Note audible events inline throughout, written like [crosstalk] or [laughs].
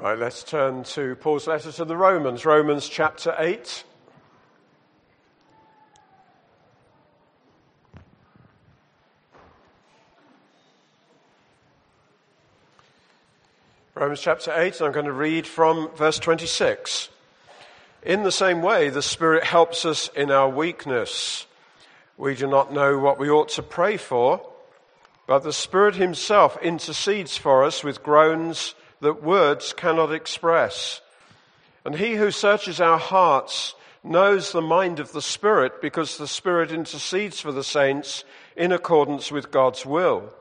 Right, let's turn to Paul's letter to the Romans, Romans chapter 8. Romans chapter 8, and I'm going to read from verse 26. In the same way, the Spirit helps us in our weakness. We do not know what we ought to pray for, but the Spirit Himself intercedes for us with groans that words cannot express. And he who searches our hearts knows the mind of the Spirit because the Spirit intercedes for the saints in accordance with God's will.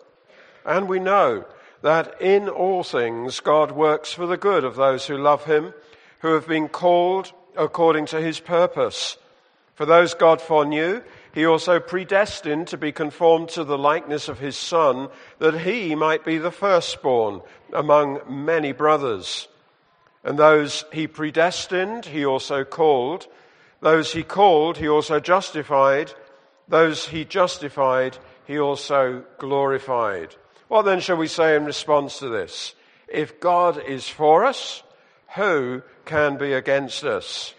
And we know that in all things God works for the good of those who love him, who have been called according to his purpose. For those God foreknew, he also predestined to be conformed to the likeness of his Son, that he might be the firstborn among many brothers. And those he predestined, he also called. Those he called, he also justified. Those he justified, he also glorified. What then shall we say in response to this? If God is for us, who can be against us?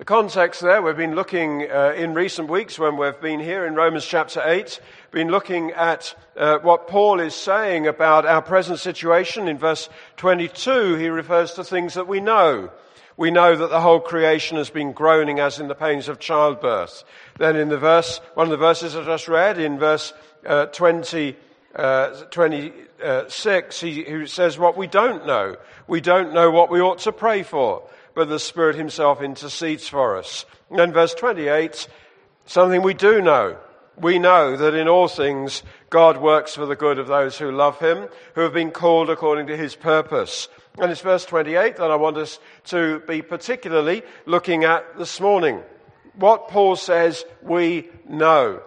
The context there, we've been looking uh, in recent weeks when we've been here in Romans chapter 8, been looking at uh, what Paul is saying about our present situation. In verse 22, he refers to things that we know. We know that the whole creation has been groaning as in the pains of childbirth. Then in the verse, one of the verses I just read, in verse uh, 20, uh, 26, he, he says what we don't know. We don't know what we ought to pray for but the Spirit Himself intercedes for us. And verse 28, something we do know. We know that in all things God works for the good of those who love Him, who have been called according to His purpose. And it's verse 28 that I want us to be particularly looking at this morning. What Paul says we know.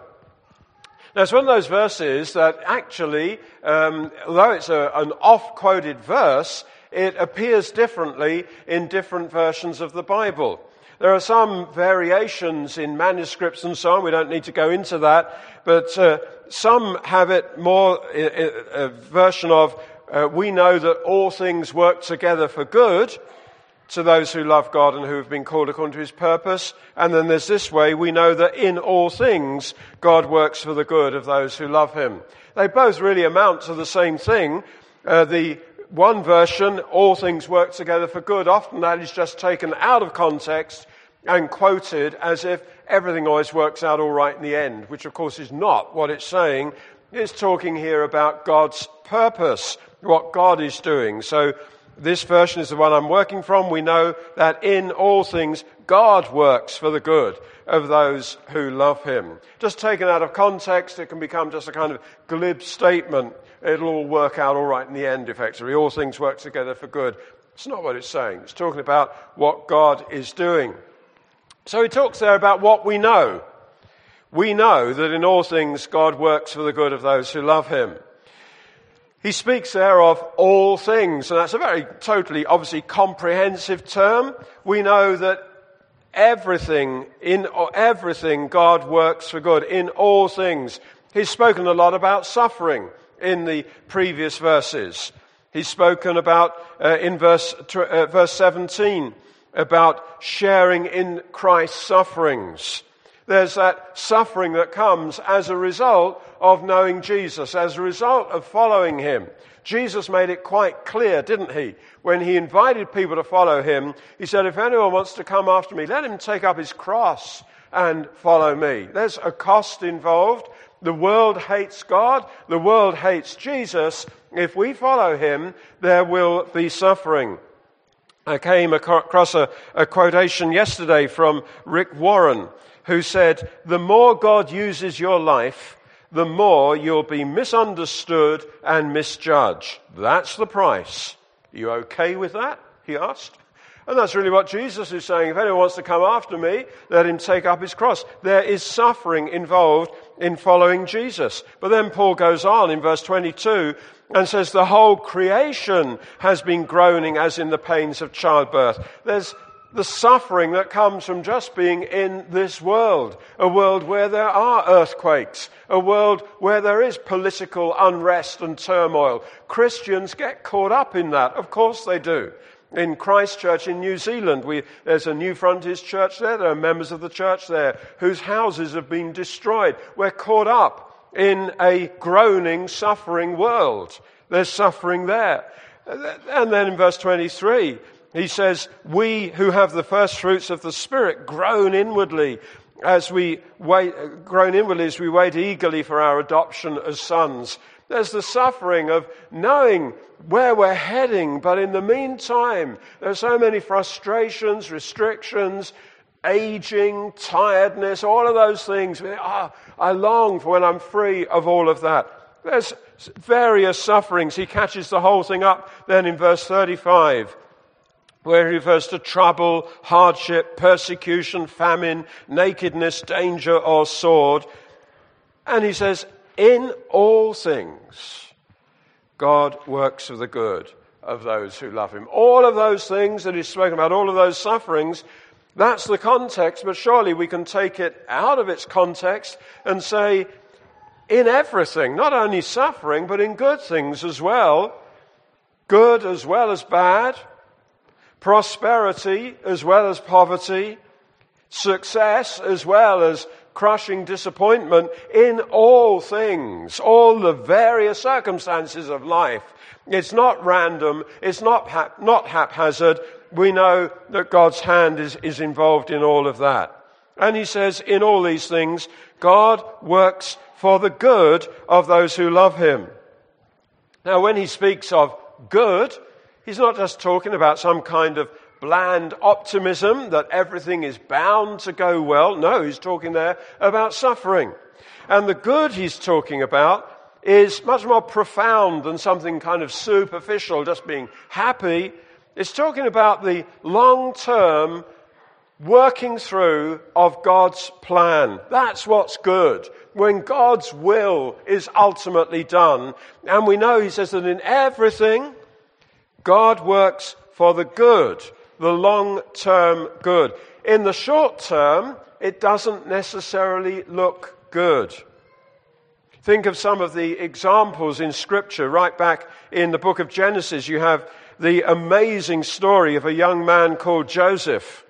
Now, it's one of those verses that actually, um, although it's a, an oft quoted verse, it appears differently in different versions of the Bible. There are some variations in manuscripts and so on. We don't need to go into that. But uh, some have it more a version of, uh, we know that all things work together for good to those who love God and who have been called according to his purpose. And then there's this way, we know that in all things God works for the good of those who love him. They both really amount to the same thing. Uh, the one version, all things work together for good. Often that is just taken out of context and quoted as if everything always works out all right in the end, which of course is not what it's saying. It's talking here about God's purpose, what God is doing. So this version is the one I'm working from. We know that in all things, God works for the good of those who love Him. Just taken out of context, it can become just a kind of glib statement it'll all work out all right in the end, effectively. All things work together for good. It's not what it's saying. It's talking about what God is doing. So he talks there about what we know. We know that in all things God works for the good of those who love him. He speaks there of all things, and that's a very totally, obviously comprehensive term. We know that everything, in everything, God works for good. In all things. He's spoken a lot about suffering in the previous verses. He's spoken about uh, in verse, uh, verse 17 about sharing in Christ's sufferings. There's that suffering that comes as a result of knowing Jesus, as a result of following him. Jesus made it quite clear, didn't he? When he invited people to follow him, he said, if anyone wants to come after me, let him take up his cross and follow me. There's a cost involved. The world hates God. The world hates Jesus. If we follow him, there will be suffering. I came across a, a, quotation yesterday from Rick Warren, who said, The more God uses your life, the more you'll be misunderstood and misjudged. That's the price. Are you okay with that? He asked. And that's really what Jesus is saying. If anyone wants to come after me, let him take up his cross. There is suffering involved in following Jesus. But then Paul goes on in verse 22 and says the whole creation has been groaning as in the pains of childbirth. There's the suffering that comes from just being in this world. A world where there are earthquakes. A world where there is political unrest and turmoil. Christians get caught up in that. Of course they do. In Christchurch in New Zealand, we, there's a Newfrontiers church there. There are members of the church there whose houses have been destroyed. We're caught up in a groaning, suffering world. There's suffering there. And then in verse 23, he says, We who have the first fruits of the Spirit groan inwardly as we wait, groan inwardly as we wait eagerly for our adoption as sons. There's the suffering of knowing where we're heading, but in the meantime, there are so many frustrations, restrictions, aging, tiredness, all of those things. Ah, I long for when I'm free of all of that. There's various sufferings. He catches the whole thing up then in verse 35 where he refers to trouble, hardship, persecution, famine, nakedness, danger, or sword. And he says, in all things, God works for the good of those who love him. All of those things that he's spoken about, all of those sufferings, that's the context, but surely we can take it out of its context and say, in everything, not only suffering, but in good things as well, good as well as bad, prosperity as well as poverty, success as well as crushing disappointment in all things, all the various circumstances of life. It's not random, it's not, not haphazard. We know that God's hand is, is involved in all of that. And he says, in all these things, God works for the good of those who love him. Now, when he speaks of good, He's not just talking about some kind of bland optimism that everything is bound to go well. No, he's talking there about suffering. And the good he's talking about is much more profound than something kind of superficial, just being happy. It's talking about the long term working through of God's plan. That's what's good. When God's will is ultimately done. And we know, he says that in everything, God works for the good, the long term good. In the short term, it doesn't necessarily look good. Think of some of the examples in Scripture. Right back in the book of Genesis, you have the amazing story of a young man called Joseph.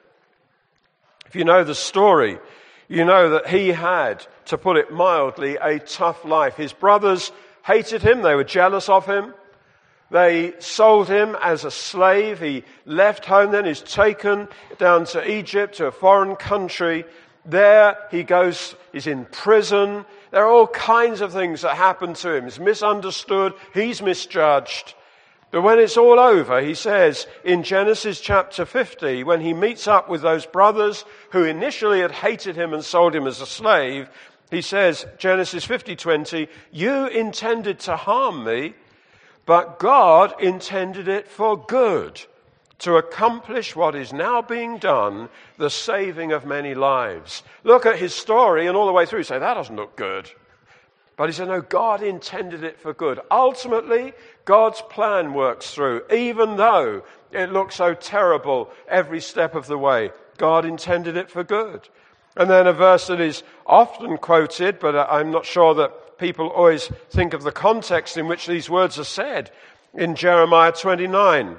If you know the story, you know that he had, to put it mildly, a tough life. His brothers hated him, they were jealous of him. They sold him as a slave. He left home then, is taken down to Egypt, to a foreign country. There he goes, he's in prison. There are all kinds of things that happen to him. He's misunderstood, he's misjudged. But when it's all over, he says in Genesis chapter 50, when he meets up with those brothers who initially had hated him and sold him as a slave, he says, Genesis 50:20, you intended to harm me, but God intended it for good to accomplish what is now being done, the saving of many lives. Look at his story and all the way through, say, that doesn't look good. But he said, no, God intended it for good. Ultimately, God's plan works through, even though it looks so terrible every step of the way. God intended it for good. And then a verse that is often quoted, but I'm not sure that people always think of the context in which these words are said in Jeremiah 29.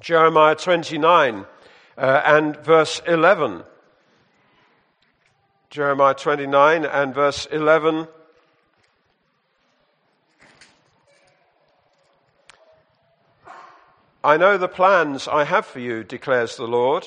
Jeremiah 29 uh, and verse 11. Jeremiah 29 and verse 11. I know the plans I have for you, declares the Lord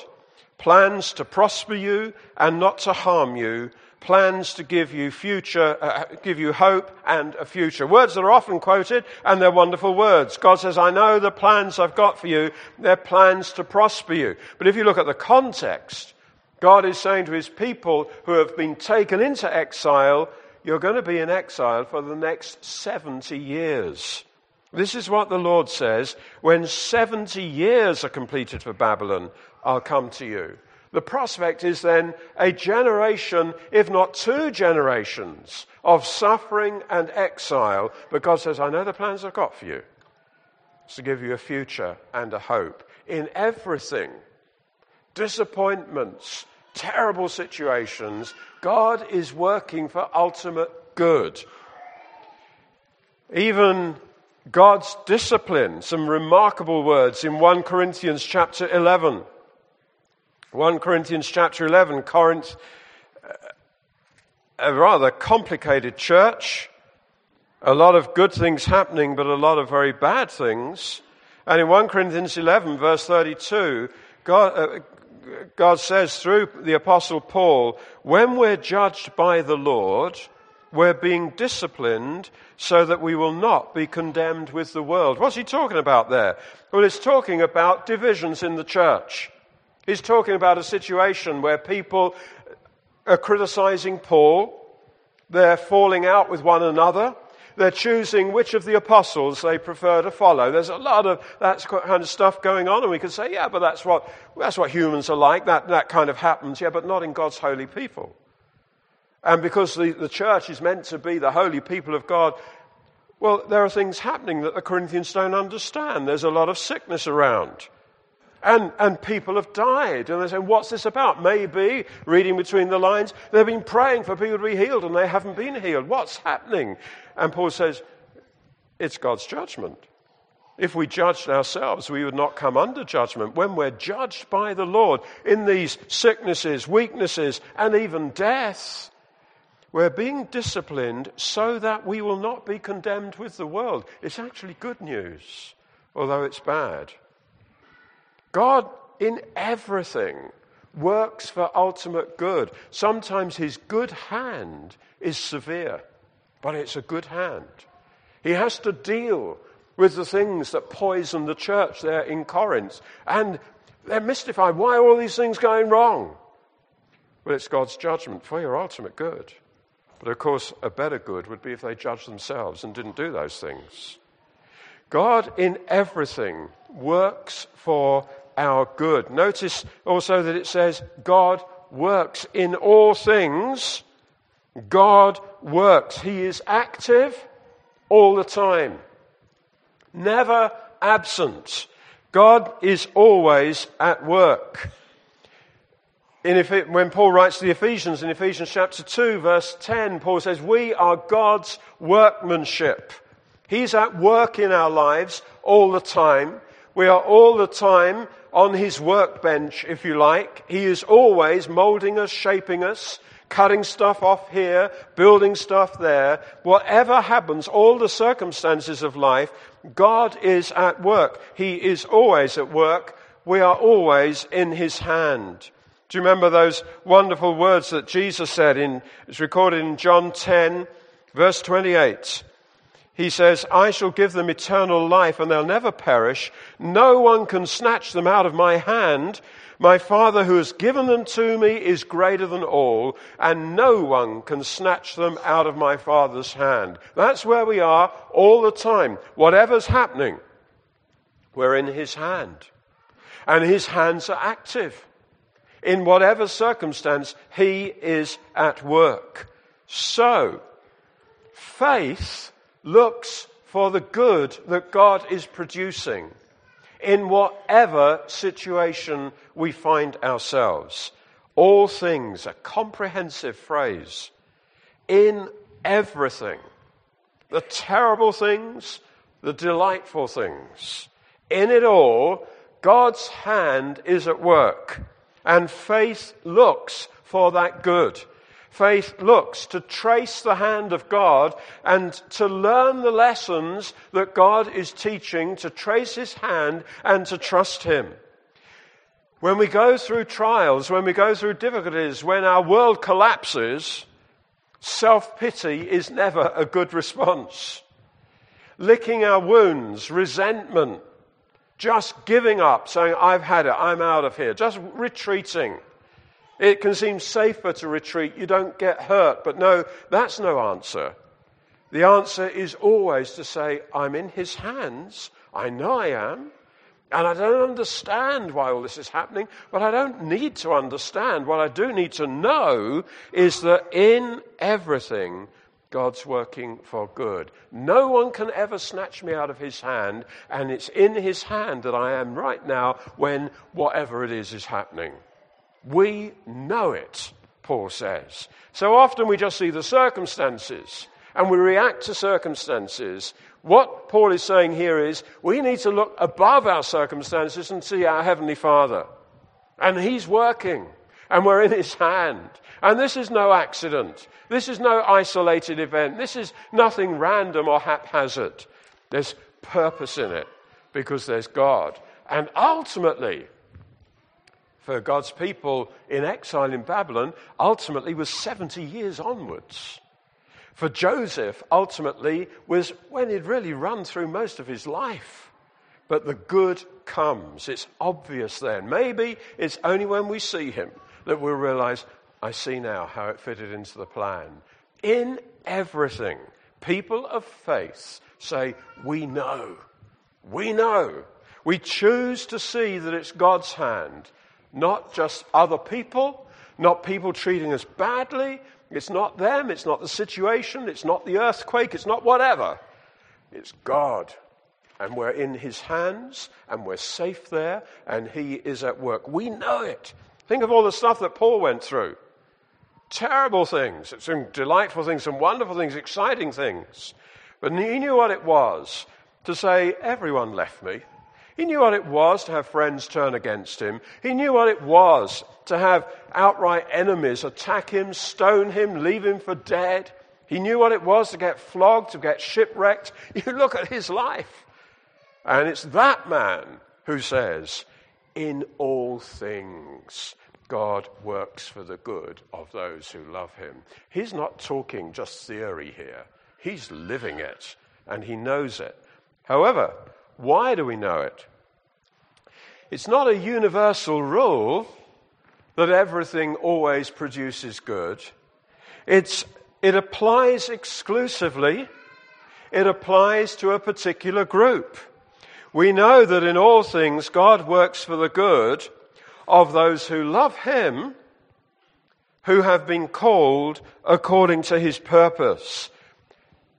plans to prosper you and not to harm you, plans to give you future, uh, give you hope and a future. Words that are often quoted and they're wonderful words. God says, I know the plans I've got for you. They're plans to prosper you. But if you look at the context, God is saying to his people who have been taken into exile, you're going to be in exile for the next 70 years. This is what the Lord says when 70 years are completed for Babylon, I'll come to you. The prospect is then a generation, if not two generations, of suffering and exile. But God says, I know the plans I've got for you. It's to give you a future and a hope in everything. disappointments, terrible situations, God is working for ultimate good. Even God's discipline, some remarkable words in 1 Corinthians chapter 11. 1 Corinthians chapter 11, Corinth, a rather complicated church, a lot of good things happening, but a lot of very bad things. And in 1 Corinthians 11, verse 32, God, uh, God says through the Apostle Paul, when we're judged by the Lord, we're being disciplined so that we will not be condemned with the world. What's he talking about there? Well, he's talking about divisions in the church. He's talking about a situation where people are criticizing Paul, they're falling out with one another, they're choosing which of the apostles they prefer to follow. There's a lot of that kind of stuff going on, and we can say, yeah, but that's what, that's what humans are like. That, that kind of happens, yeah, but not in God's holy people. And because the, the church is meant to be the holy people of God, well, there are things happening that the Corinthians don't understand. There's a lot of sickness around. And, and people have died. And they say, what's this about? Maybe, reading between the lines, they've been praying for people to be healed and they haven't been healed. What's happening? And Paul says, it's God's judgment. If we judged ourselves, we would not come under judgment. When we're judged by the Lord in these sicknesses, weaknesses, and even death, we're being disciplined so that we will not be condemned with the world. It's actually good news, although it's bad. God, in everything, works for ultimate good. Sometimes his good hand is severe, but it's a good hand. He has to deal with the things that poison the church there in Corinth. And they're mystified. Why are all these things going wrong? Well, it's God's judgment for your ultimate good. But of course, a better good would be if they judged themselves and didn't do those things. God in everything works for our good. Notice also that it says God works in all things. God works. He is active all the time, never absent. God is always at work. In, when Paul writes to the Ephesians in Ephesians chapter 2, verse 10, Paul says, We are God's workmanship. He's at work in our lives all the time. We are all the time on his workbench, if you like. He is always molding us, shaping us, cutting stuff off here, building stuff there. Whatever happens, all the circumstances of life, God is at work. He is always at work. We are always in his hand. Do you remember those wonderful words that Jesus said in, it's recorded in John 10, verse 28 he says, I shall give them eternal life and they'll never perish. No one can snatch them out of my hand. My Father who has given them to me is greater than all, and no one can snatch them out of my Father's hand. That's where we are all the time. Whatever's happening, we're in His hand. And His hands are active. In whatever circumstance, He is at work. So, faith looks for the good that God is producing in whatever situation we find ourselves. All things, a comprehensive phrase. In everything. The terrible things, the delightful things. In it all, God's hand is at work, and faith looks for that good. Faith looks to trace the hand of God and to learn the lessons that God is teaching, to trace his hand and to trust him. When we go through trials, when we go through difficulties, when our world collapses, self pity is never a good response. Licking our wounds, resentment, just giving up, saying, I've had it, I'm out of here, just retreating it can seem safer to retreat. You don't get hurt. But no, that's no answer. The answer is always to say, I'm in his hands. I know I am. And I don't understand why all this is happening, but I don't need to understand. What I do need to know is that in everything, God's working for good. No one can ever snatch me out of his hand, and it's in his hand that I am right now when whatever it is is happening. We know it, Paul says. So often we just see the circumstances and we react to circumstances. What Paul is saying here is we need to look above our circumstances and see our Heavenly Father. And He's working, and we're in His hand. And this is no accident. This is no isolated event. This is nothing random or haphazard. There's purpose in it because there's God. And ultimately, for God's people in exile in Babylon, ultimately was 70 years onwards. For Joseph, ultimately, was when he'd really run through most of his life. But the good comes. It's obvious then. Maybe it's only when we see him that we'll realize, I see now how it fitted into the plan. In everything, people of faith say, We know. We know. We choose to see that it's God's hand, not just other people, not people treating us badly. It's not them, it's not the situation, it's not the earthquake, it's not whatever. It's God. And we're in His hands, and we're safe there, and He is at work. We know it. Think of all the stuff that Paul went through terrible things, some delightful things, some wonderful things, exciting things. But he knew what it was to say, Everyone left me. He knew what it was to have friends turn against him. He knew what it was to have outright enemies attack him, stone him, leave him for dead. He knew what it was to get flogged, to get shipwrecked. [laughs] You look at his life. And it's that man who says, In all things, God works for the good of those who love him. He's not talking just theory here, he's living it, and he knows it. However, why do we know it? It's not a universal rule that everything always produces good. It's, it applies exclusively, it applies to a particular group. We know that in all things God works for the good of those who love him, who have been called according to his purpose.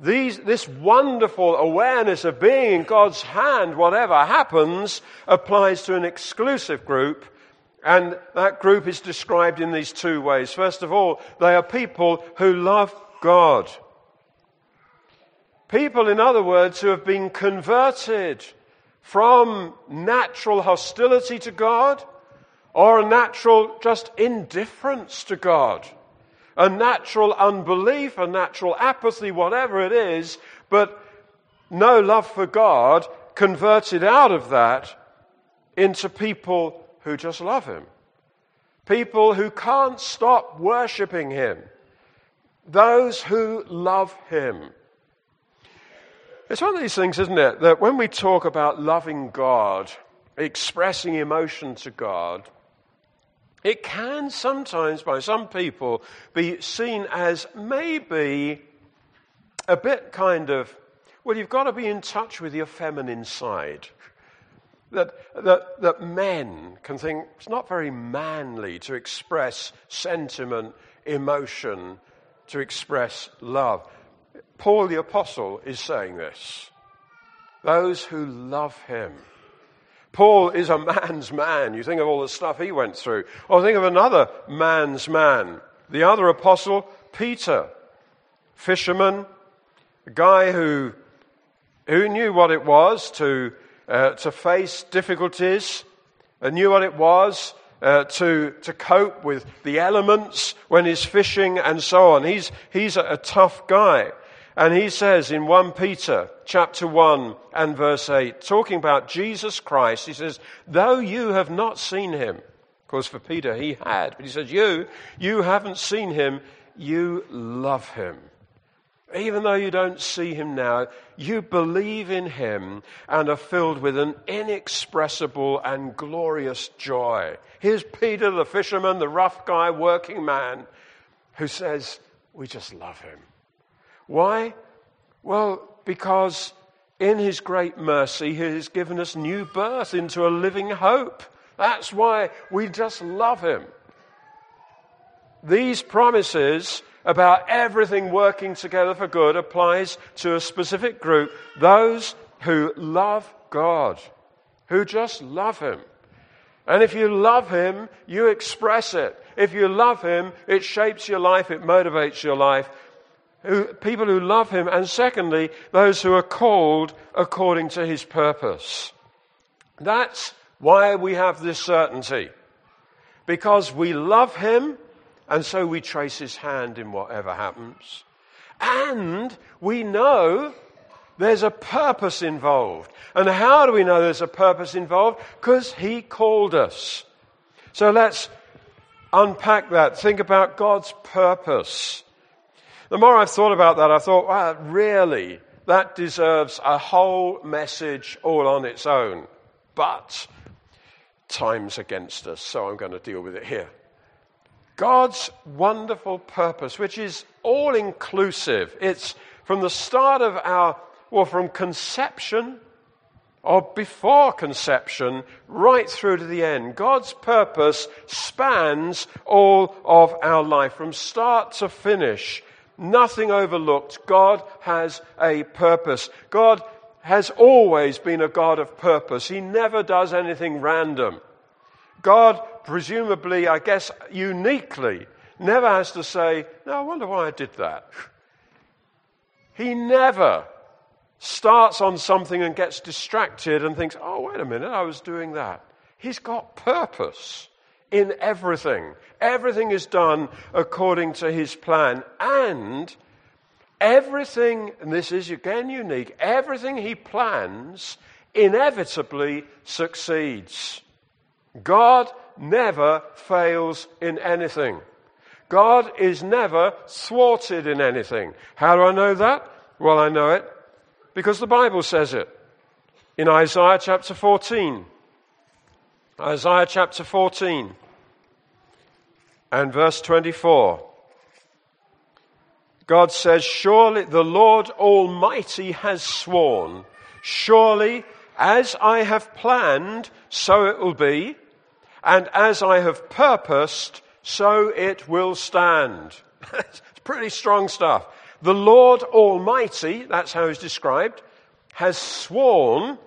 These, this wonderful awareness of being in God's hand, whatever happens, applies to an exclusive group, and that group is described in these two ways. First of all, they are people who love God. People, in other words, who have been converted from natural hostility to God or a natural just indifference to God, a natural unbelief, a natural apathy, whatever it is, but no love for God converted out of that into people who just love Him. People who can't stop worshipping Him. Those who love Him. It's one of these things, isn't it, that when we talk about loving God, expressing emotion to God, it can sometimes, by some people, be seen as maybe a bit kind of, well, you've got to be in touch with your feminine side. That, that, that men can think it's not very manly to express sentiment, emotion, to express love. Paul the Apostle is saying this. Those who love him Paul is a man's man. You think of all the stuff he went through. Or think of another man's man. The other apostle, Peter, fisherman, a guy who, who knew what it was to, uh, to face difficulties, and knew what it was uh, to, to cope with the elements when he's fishing and so on. He's, he's a, a tough guy. And he says in 1 Peter chapter 1 and verse 8, talking about Jesus Christ, he says, though you have not seen him, of course for Peter he had, but he says, you, you haven't seen him, you love him. Even though you don't see him now, you believe in him and are filled with an inexpressible and glorious joy. Here's Peter, the fisherman, the rough guy, working man, who says, We just love him. Why? Well, because in his great mercy, he has given us new birth into a living hope. That's why we just love him. these promises about everything working together for good applies to a specific group, those who love God, who just love Him. And if you love Him, you express it. If you love Him, it shapes your life, it motivates your life. Who, people who love Him, and secondly, those who are called according to His purpose. That's why we have this certainty. Because we love Him, and so we trace His hand in whatever happens. And we know there's a purpose involved. And how do we know there's a purpose involved? Because He called us. So let's unpack that. Think about God's purpose. The more I've thought about that, I thought, wow, really, that deserves a whole message all on its own. But time's against us, so I'm going to deal with it here. God's wonderful purpose, which is all inclusive. It's from the start of our well, from conception or before conception right through to the end. God's purpose spans all of our life from start to finish. Nothing overlooked. God has a purpose. God has always been a God of purpose. He never does anything random. God, presumably, I guess uniquely, never has to say, No, I wonder why I did that. He never starts on something and gets distracted and thinks, oh, wait a minute, I was doing that. He's got purpose in everything. Everything is done according to his plan. And everything, and this is again unique, everything he plans inevitably succeeds. God never fails in anything. God is never thwarted in anything. How do I know that? Well, I know it because the Bible says it in Isaiah chapter 14. Isaiah chapter 14 and verse 24. God says, Surely the Lord Almighty has sworn, surely as I have planned, so it will be, and as I have purposed, so it will stand. [laughs] it's pretty strong stuff. The Lord Almighty, that's how he's described, has sworn,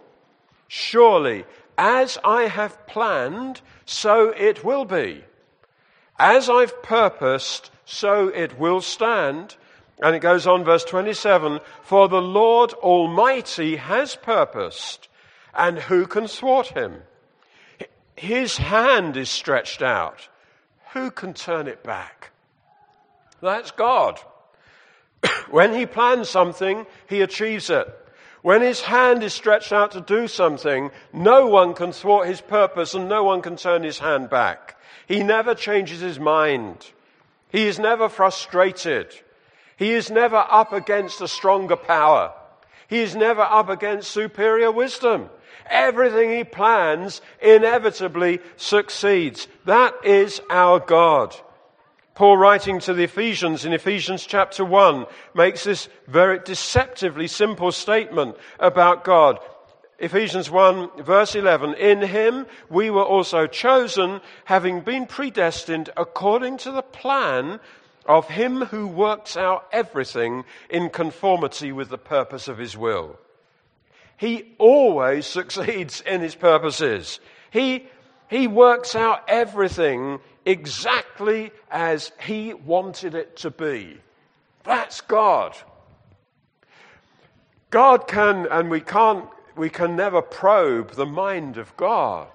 surely, as I have planned, so it will be. As I've purposed, so it will stand. And it goes on, verse 27 For the Lord Almighty has purposed, and who can thwart him? His hand is stretched out. Who can turn it back? That's God. [coughs] when he plans something, he achieves it. When his hand is stretched out to do something, no one can thwart his purpose and no one can turn his hand back. He never changes his mind. He is never frustrated. He is never up against a stronger power. He is never up against superior wisdom. Everything he plans inevitably succeeds. That is our God. Paul, writing to the Ephesians in Ephesians chapter 1, makes this very deceptively simple statement about God. Ephesians 1 verse 11, in him we were also chosen, having been predestined according to the plan of him who works out everything in conformity with the purpose of his will. He always succeeds in his purposes. He, he works out everything exactly as He wanted it to be. That's God. God can, and we can't, we can never probe the mind of God.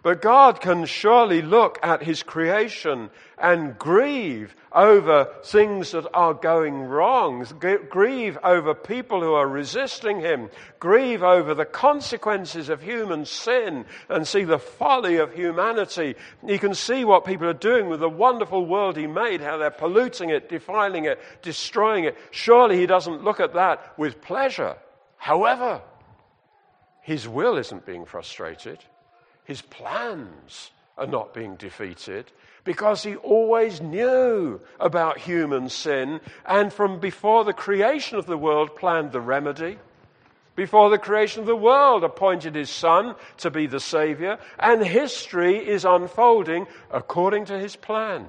But God can surely look at His creation and grieve over things that are going wrong, grieve over people who are resisting Him, grieve over the consequences of human sin, and see the folly of humanity. He can see what people are doing with the wonderful world He made, how they're polluting it, defiling it, destroying it. Surely He doesn't look at that with pleasure. However, His will isn't being frustrated. His plans are not being defeated because he always knew about human sin and from before the creation of the world planned the remedy. Before the creation of the world, appointed his son to be the savior, and history is unfolding according to his plan.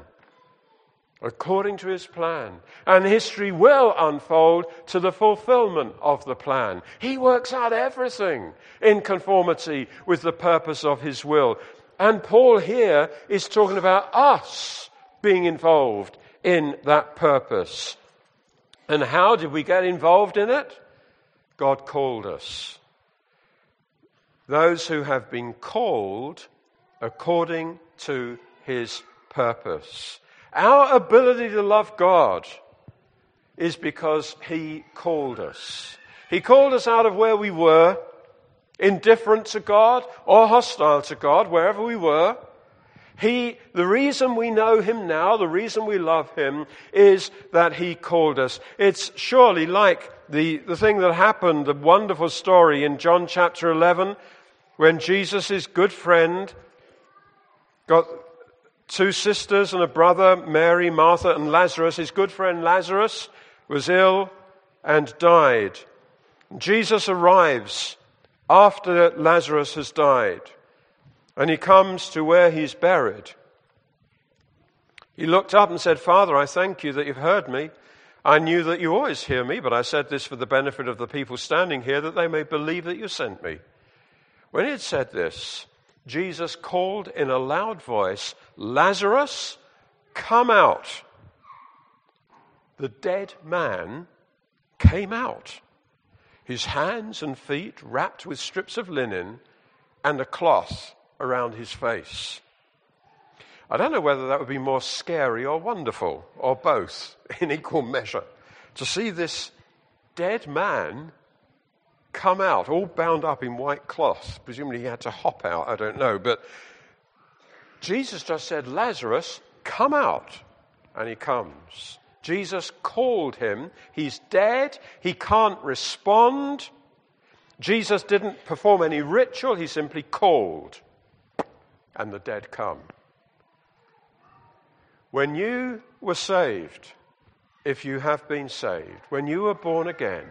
According to his plan. And history will unfold to the fulfillment of the plan. He works out everything in conformity with the purpose of his will. And Paul here is talking about us being involved in that purpose. And how did we get involved in it? God called us. Those who have been called according to his purpose. Our ability to love God is because He called us. He called us out of where we were, indifferent to God or hostile to God, wherever we were. He, the reason we know Him now, the reason we love Him, is that He called us. It's surely like the, the thing that happened, the wonderful story in John chapter 11, when Jesus' good friend got two sisters and a brother, Mary, Martha, and Lazarus. His good friend Lazarus was ill and died. Jesus arrives after Lazarus has died, and he comes to where he's buried. He looked up and said, Father, I thank you that you've heard me. I knew that you always hear me, but I said this for the benefit of the people standing here, that they may believe that you sent me. When he had said this, Jesus called in a loud voice, Lazarus, come out. The dead man came out, his hands and feet wrapped with strips of linen and a cloth around his face. I don't know whether that would be more scary or wonderful, or both [laughs] in equal measure, to see this dead man come out, all bound up in white cloth. Presumably he had to hop out, I don't know. But Jesus just said, Lazarus, come out. And he comes. Jesus called him. He's dead. He can't respond. Jesus didn't perform any ritual. He simply called. And the dead come. When you were saved, if you have been saved, when you were born again,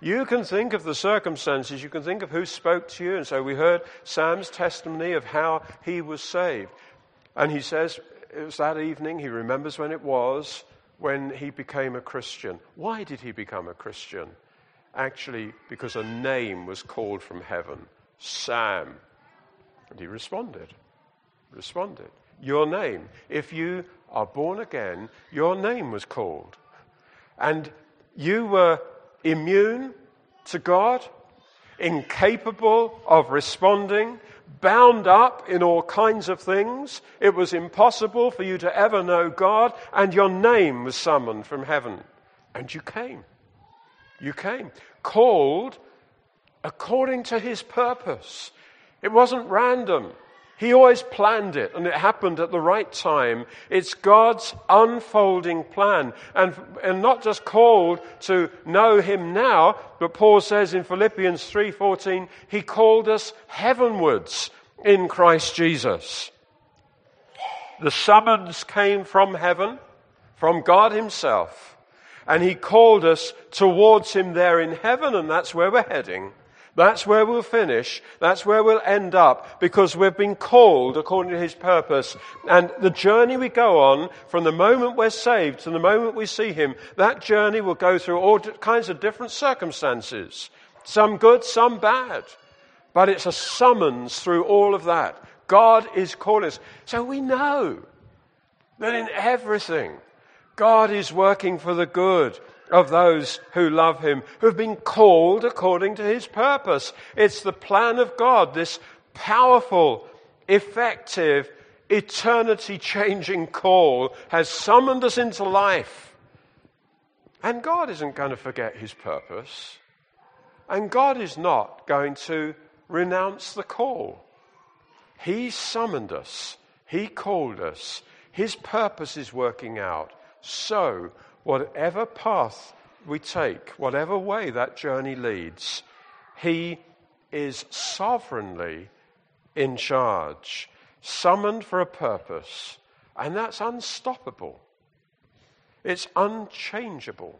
you can think of the circumstances, you can think of who spoke to you. And so we heard Sam's testimony of how he was saved. And he says it was that evening, he remembers when it was, when he became a Christian. Why did he become a Christian? Actually, because a name was called from heaven Sam. And he responded. Responded. Your name. If you are born again, your name was called. And you were immune to God, incapable of responding, bound up in all kinds of things. It was impossible for you to ever know God, and your name was summoned from heaven. And you came. You came. Called according to his purpose. It wasn't random. He always planned it, and it happened at the right time. It's God's unfolding plan. And, and not just called to know Him now, but Paul says in Philippians 3.14, He called us heavenwards in Christ Jesus. The summons came from heaven, from God Himself, and He called us towards Him there in heaven, and that's where we're heading. That's where we'll finish. That's where we'll end up because we've been called according to His purpose. And the journey we go on from the moment we're saved to the moment we see Him, that journey will go through all kinds of different circumstances. Some good, some bad. But it's a summons through all of that. God is calling us. So we know that in everything, God is working for the good of those who love him, who've been called according to his purpose. It's the plan of God, this powerful, effective, eternity changing call has summoned us into life. And God isn't going to forget his purpose. And God is not going to renounce the call. He summoned us. He called us. His purpose is working out. So whatever path we take, whatever way that journey leads, He is sovereignly in charge, summoned for a purpose, and that's unstoppable. It's unchangeable.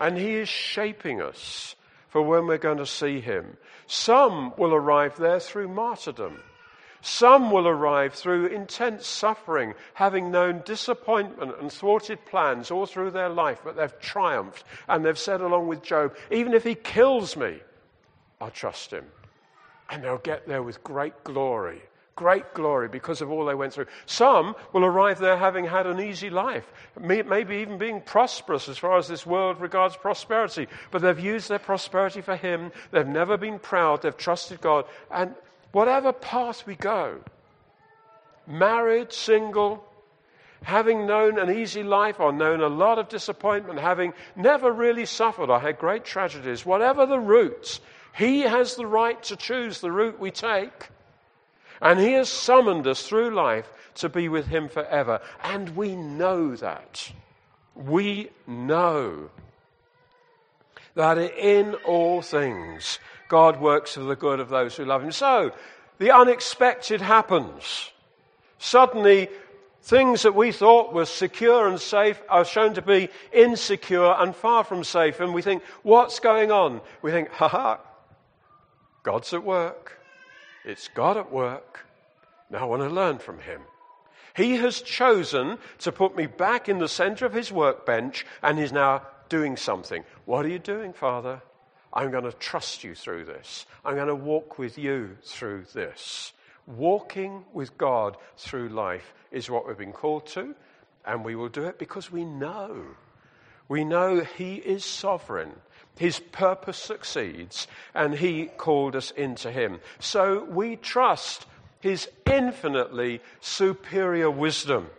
And He is shaping us for when we're going to see Him. Some will arrive there through martyrdom. Some will arrive through intense suffering, having known disappointment and thwarted plans all through their life, but they've triumphed and they've said, along with Job, even if he kills me, I'll trust him. And they'll get there with great glory great glory because of all they went through. Some will arrive there having had an easy life, maybe even being prosperous as far as this world regards prosperity, but they've used their prosperity for Him. They've never been proud, they've trusted God. And whatever path we go, married, single, having known an easy life or known a lot of disappointment, having never really suffered or had great tragedies, whatever the route, He has the right to choose the route we take. And He has summoned us through life to be with Him forever. And we know that. We know that in all things God works for the good of those who love Him. So, the unexpected happens. Suddenly, things that we thought were secure and safe are shown to be insecure and far from safe. And we think, what's going on? We think, ha ha, God's at work. It's God at work. Now I want to learn from Him. He has chosen to put me back in the center of His workbench and He's now doing something. What are you doing, Father? I'm going to trust you through this. I'm going to walk with you through this. Walking with God through life is what we've been called to, and we will do it because we know. We know He is sovereign. His purpose succeeds, and He called us into Him. So we trust His infinitely superior wisdom.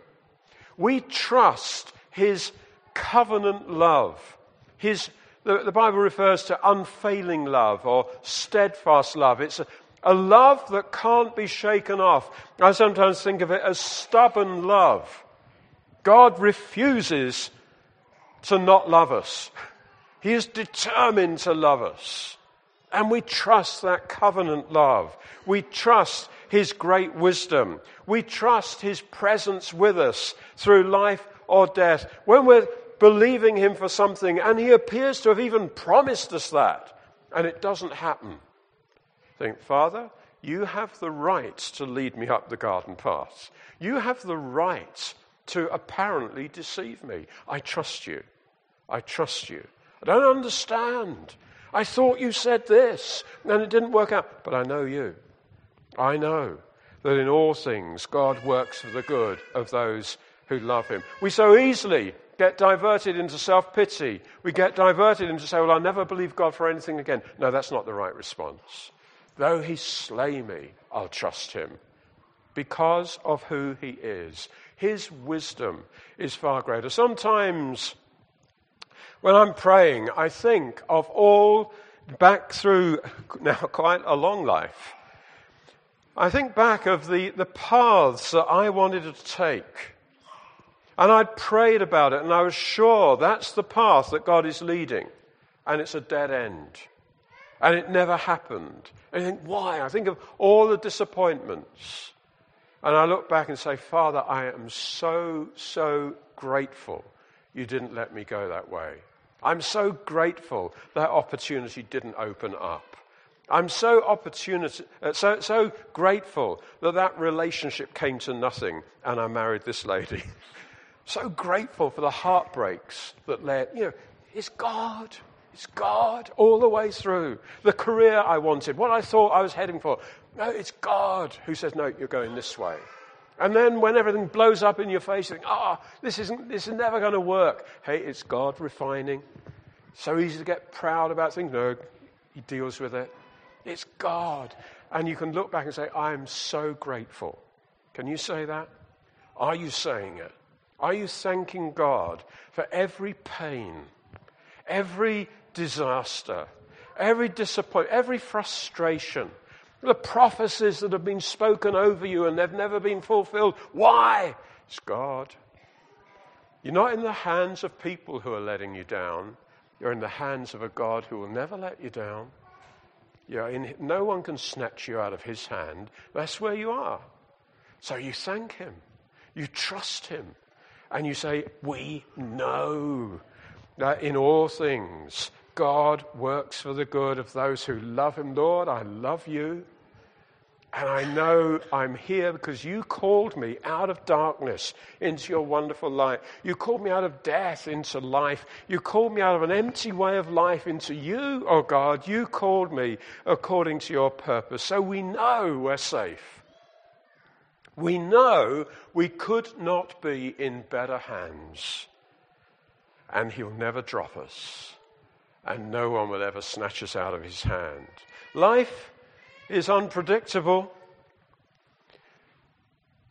We trust His covenant love. His, the, the Bible refers to unfailing love or steadfast love. It's a, a love that can't be shaken off. I sometimes think of it as stubborn love. God refuses to not love us. He is determined to love us. And we trust that covenant love. We trust His great wisdom. We trust His presence with us through life or death. When we're believing Him for something, and He appears to have even promised us that, and it doesn't happen, think, Father, you have the right to lead me up the garden path. You have the right to apparently deceive me. I trust you. I trust you. I don't understand. I thought you said this, and it didn't work out. But I know you. I know that in all things God works for the good of those who love him. We so easily get diverted into self pity. We get diverted into say, Well, I'll never believe God for anything again. No, that's not the right response. Though he slay me, I'll trust him because of who he is. His wisdom is far greater. Sometimes when I'm praying, I think of all back through [laughs] now quite a long life. I think back of the, the paths that I wanted to take. And I'd prayed about it and I was sure that's the path that God is leading. And it's a dead end. And it never happened. And you think, why? I think of all the disappointments. And I look back and say, Father, I am so, so grateful you didn't let me go that way. I'm so grateful that opportunity didn't open up. I'm so, opportunity, uh, so, so grateful that that relationship came to nothing and I married this lady. [laughs] so grateful for the heartbreaks that led, you know, it's God. It's God all the way through. The career I wanted, what I thought I was heading for. No, it's God who says, no, you're going this way. And then when everything blows up in your face, you think, ah, oh, this, isn't, this is never going to work. Hey, it's God refining. So easy to get proud about things. No, He deals with it. It's God. And you can look back and say, I am so grateful. Can you say that? Are you saying it? Are you thanking God for every pain, every disaster, every disappointment, every frustration? The prophecies that have been spoken over you and they've never been fulfilled. Why? It's God. You're not in the hands of people who are letting you down. You're in the hands of a God who will never let you down. You're in, no one can snatch you out of his hand. That's where you are. So you thank him. You trust him. And you say, We know that in all things God works for the good of those who love him. Lord, I love you. And I know I'm here because you called me out of darkness into your wonderful light. You called me out of death into life. You called me out of an empty way of life into you, oh God. You called me according to your purpose. So we know we're safe. We know we could not be in better hands. And he'll never drop us. And no one will ever snatch us out of his hand. Life is unpredictable.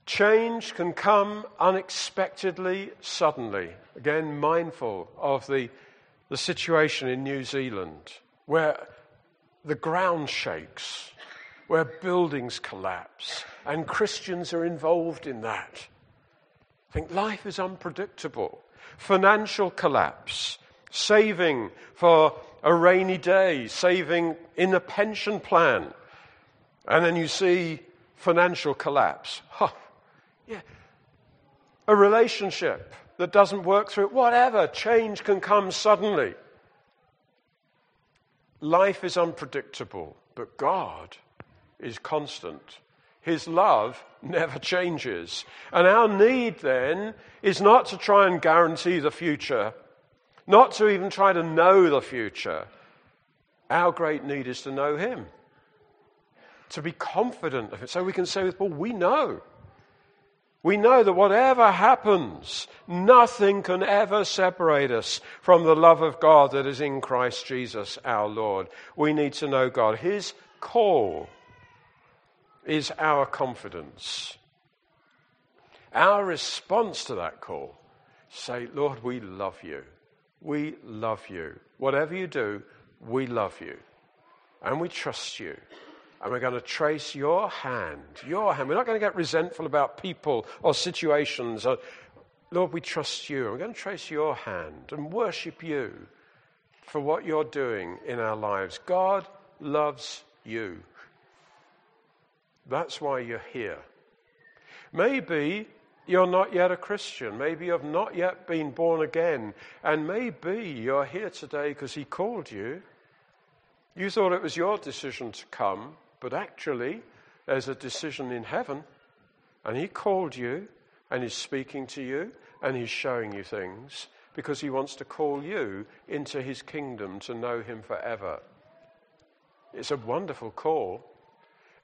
Change can come unexpectedly, suddenly. Again, mindful of the, the situation in New Zealand where the ground shakes, where buildings collapse, and Christians are involved in that. I think life is unpredictable. Financial collapse, saving for a rainy day, saving in a pension plan, and then you see financial collapse. Huh. Yeah. A relationship that doesn't work through, it, whatever, change can come suddenly. Life is unpredictable, but God is constant. His love never changes. And our need then is not to try and guarantee the future, not to even try to know the future. Our great need is to know Him to be confident of it. So we can say with Paul, we know. We know that whatever happens, nothing can ever separate us from the love of God that is in Christ Jesus our Lord. We need to know God. His call is our confidence. Our response to that call, say, Lord, we love you. We love you. Whatever you do, we love you. And we trust you. And we're going to trace your hand, your hand. We're not going to get resentful about people or situations. Lord, we trust you. We're going to trace your hand and worship you for what you're doing in our lives. God loves you. That's why you're here. Maybe you're not yet a Christian. Maybe you've not yet been born again. And maybe you're here today because He called you. You thought it was your decision to come. But actually, there's a decision in heaven, and He called you, and He's speaking to you, and He's showing you things because He wants to call you into His kingdom to know Him forever. It's a wonderful call.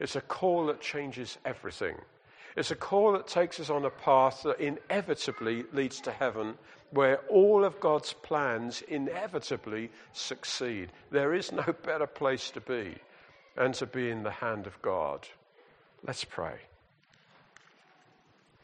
It's a call that changes everything. It's a call that takes us on a path that inevitably leads to heaven, where all of God's plans inevitably succeed. There is no better place to be and to be in the hand of God. Let's pray.